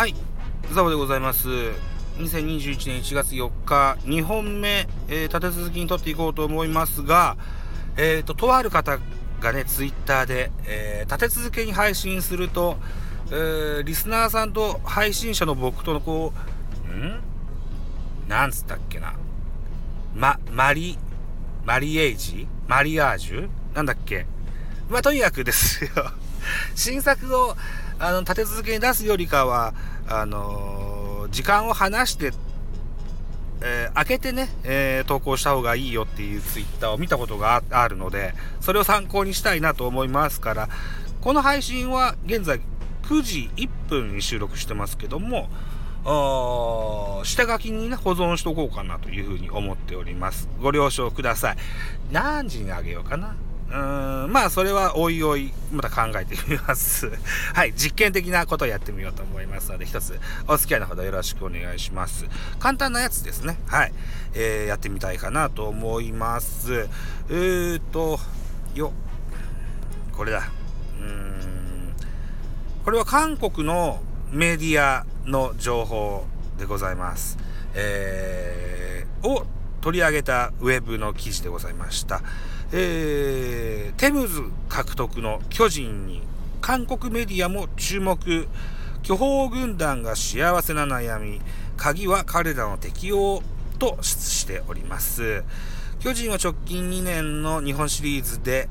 はい。ザボでございます。2021年1月4日2本目、えー、立て続きに撮っていこうと思いますがえっ、ー、ととある方がねツイッターで、えー、立て続けに配信すると、えー、リスナーさんと配信者の僕とのこうん？なんつったっけな？ま、マリ、マリエージ？マリアージュ？なんだっけ？まあ、とにかくですよ。新作を、あの、立て続けに出すよりかは、あの、時間を離して、えー、開けてね、えー、投稿した方がいいよっていうツイッターを見たことがあるので、それを参考にしたいなと思いますから、この配信は現在9時1分に収録してますけども、下書きにね、保存しとこうかなというふうに思っております。ご了承ください。何時にあげようかな？うーん、まあ、それはおいおい、また考えてみます。はい、実験的なことをやってみようと思いますので、一つお付き合いのほどよろしくお願いします。簡単なやつですね。はい。えー、やってみたいかなと思います。えーと、よ、これだ。うーん、これは韓国のメディアの情報でございます。えー、を取り上げたウェブの記事でございました。えー、テムズ獲得の巨人に韓国メディアも注目。巨峰軍団が幸せな悩み。鍵は彼らの適用としております。巨人は直近2年の日本シリーズで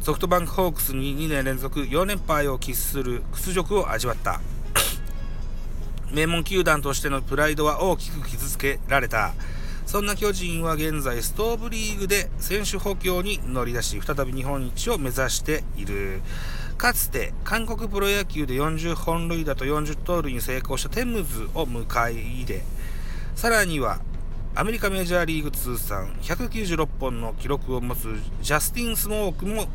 ソフトバンクホークスに2年連続4連敗を喫する屈辱を味わった。名門球団としてのプライドは大きく傷つけられた。そんな巨人は現在ストーブリーグで選手補強に乗り出し、再び日本一を目指している。かつて韓国プロ野球で40本塁打と40盗塁に成功したテムズを迎え入れ、さらにはアメリカメジャーリーグ通算196本の記録を持つジャスティン・スモークも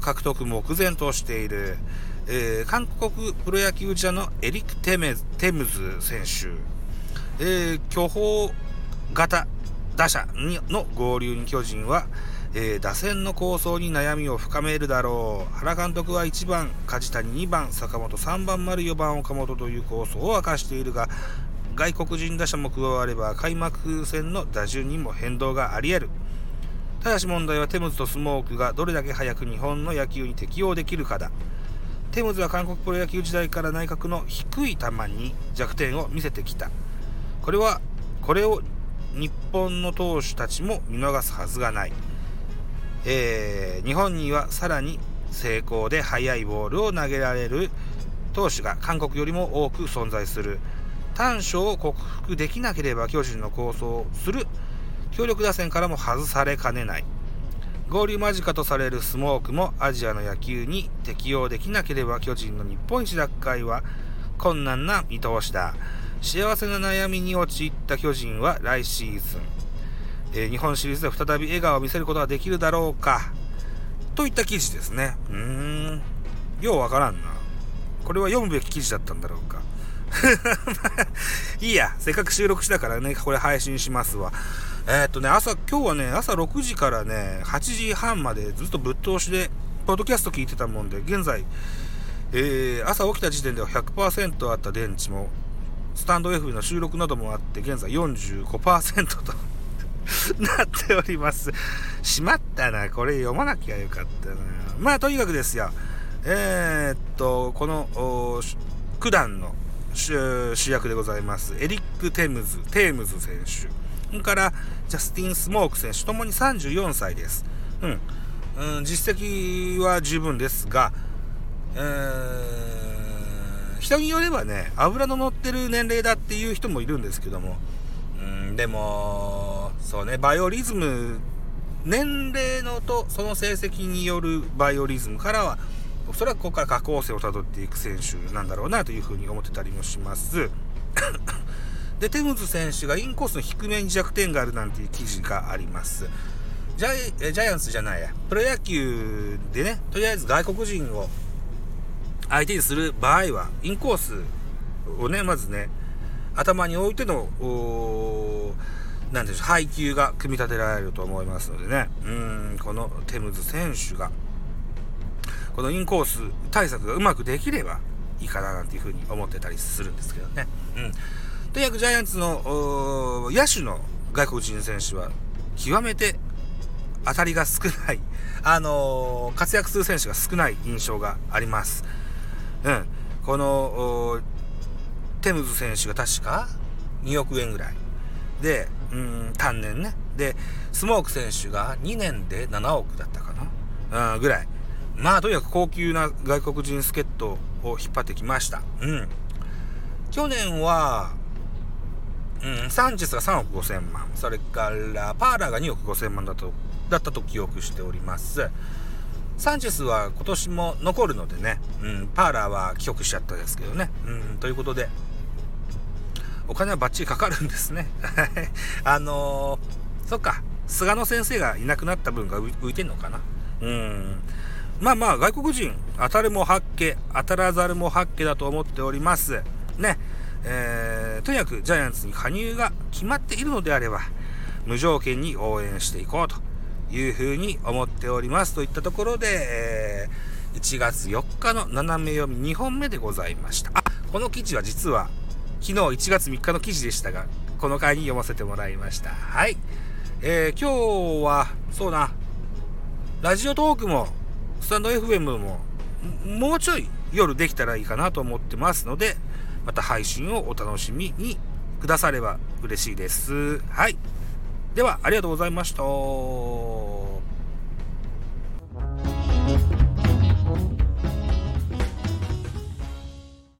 獲得目前としている。えー、韓国プロ野球者のエリック・テムズ選手、えー、巨峰型打者の合流に巨人は、えー、打線の構想に悩みを深めるだろう。原監督は1番梶谷2番坂本3番丸4番岡本という構想を明かしているが外国人打者も加われば開幕戦の打順にも変動があり得る。ただし問題はテムズとスモークがどれだけ早く日本の野球に適応できるかだ。テムズは韓国プロ野球時代から内角の低い球に弱点を見せてきた。これはこれを日本の投手たちも見逃すはずがない、えー、日本にはさらに成功で速いボールを投げられる投手が韓国よりも多く存在する。短所を克服できなければ巨人の構想をする。強力打線からも外されかねない。合流間近とされるスモークもアジアの野球に適応できなければ巨人の日本一奪回は困難な見通しだ。幸せな悩みに陥った巨人は来シーズン、えー、日本シリーズで再び笑顔を見せることができるだろうか。といった記事ですね。うーん。ようわからんな。これは読むべき記事だったんだろうか。いいや、せっかく収録したからね、これ配信しますわ。えー、っとね、朝、今日はね、朝6時からね、8時半までずっとぶっ通しで、ポッドキャスト聞いてたもんで、現在、えー、朝起きた時点では100%あった電池も、スタンド F の収録などもあって、現在45%となっております。しまったな。これ読まなきゃよかったな。まあ、とにかくですよ。えー、っと、この、九段の主役でございます。エリック・テムズ、テームズ選手。それからジャスティン・スモーク選手ともに34歳です、うん、うん、実績は十分ですが、えー、人によればね油の乗ってる年齢だっていう人もいるんですけども、うん、でもそうねバイオリズム年齢のとその成績によるバイオリズムからはおそらくここから下降線をたどっていく選手なんだろうなというふうに思ってたりもします。で、テムズ選手がインコースの低めに弱点があるなんていう記事があります。ジャイジャイアンツじゃないや、プロ野球でね、とりあえず外国人を相手にする場合は、インコースをね、まずね、頭に置いての、なんでしょう、配球が組み立てられると思いますのでね、うん、このテムズ選手が、このインコース対策がうまくできれば、いいかななんていうふうに思ってたりするんですけどね。うん。とにかくジャイアンツの野手の外国人選手は極めて当たりが少ない、あのー、活躍する選手が少ない印象があります。うん。この、テムズ選手が確か2億円ぐらい。で、うん、単年ね。で、スモーク選手が2年で7億だったかな。うん、ぐらい。まあ、とにかく高級な外国人助っ人を引っ張ってきました。うん。去年は、うん、サンチェスが3億5千万。それから、パーラーが2億5千万だとだったと記憶しております。サンチェスは今年も残るのでね、うん、パーラーは帰国しちゃったですけどね。うん、ということで、お金はバッチリかかるんですね。あのー、そっか、菅野先生がいなくなった分が浮いてんのかな。うん。まあまあ、外国人、当たるも八家、当たらざるも八家だと思っております。ね。えー、とにかくジャイアンツに加入が決まっているのであれば、無条件に応援していこうというふうに思っております。といったところで、えー、1月4日の斜め読み2本目でございました。あ、この記事は実は昨日1月3日の記事でしたが、この回に読ませてもらいました。はい。えー、今日は、そうな、ラジオトークも、スタンド FM も、もうちょい夜できたらいいかなと思ってますので、また配信をお楽しみにくだされば嬉しいです。はい。では、ありがとうございました。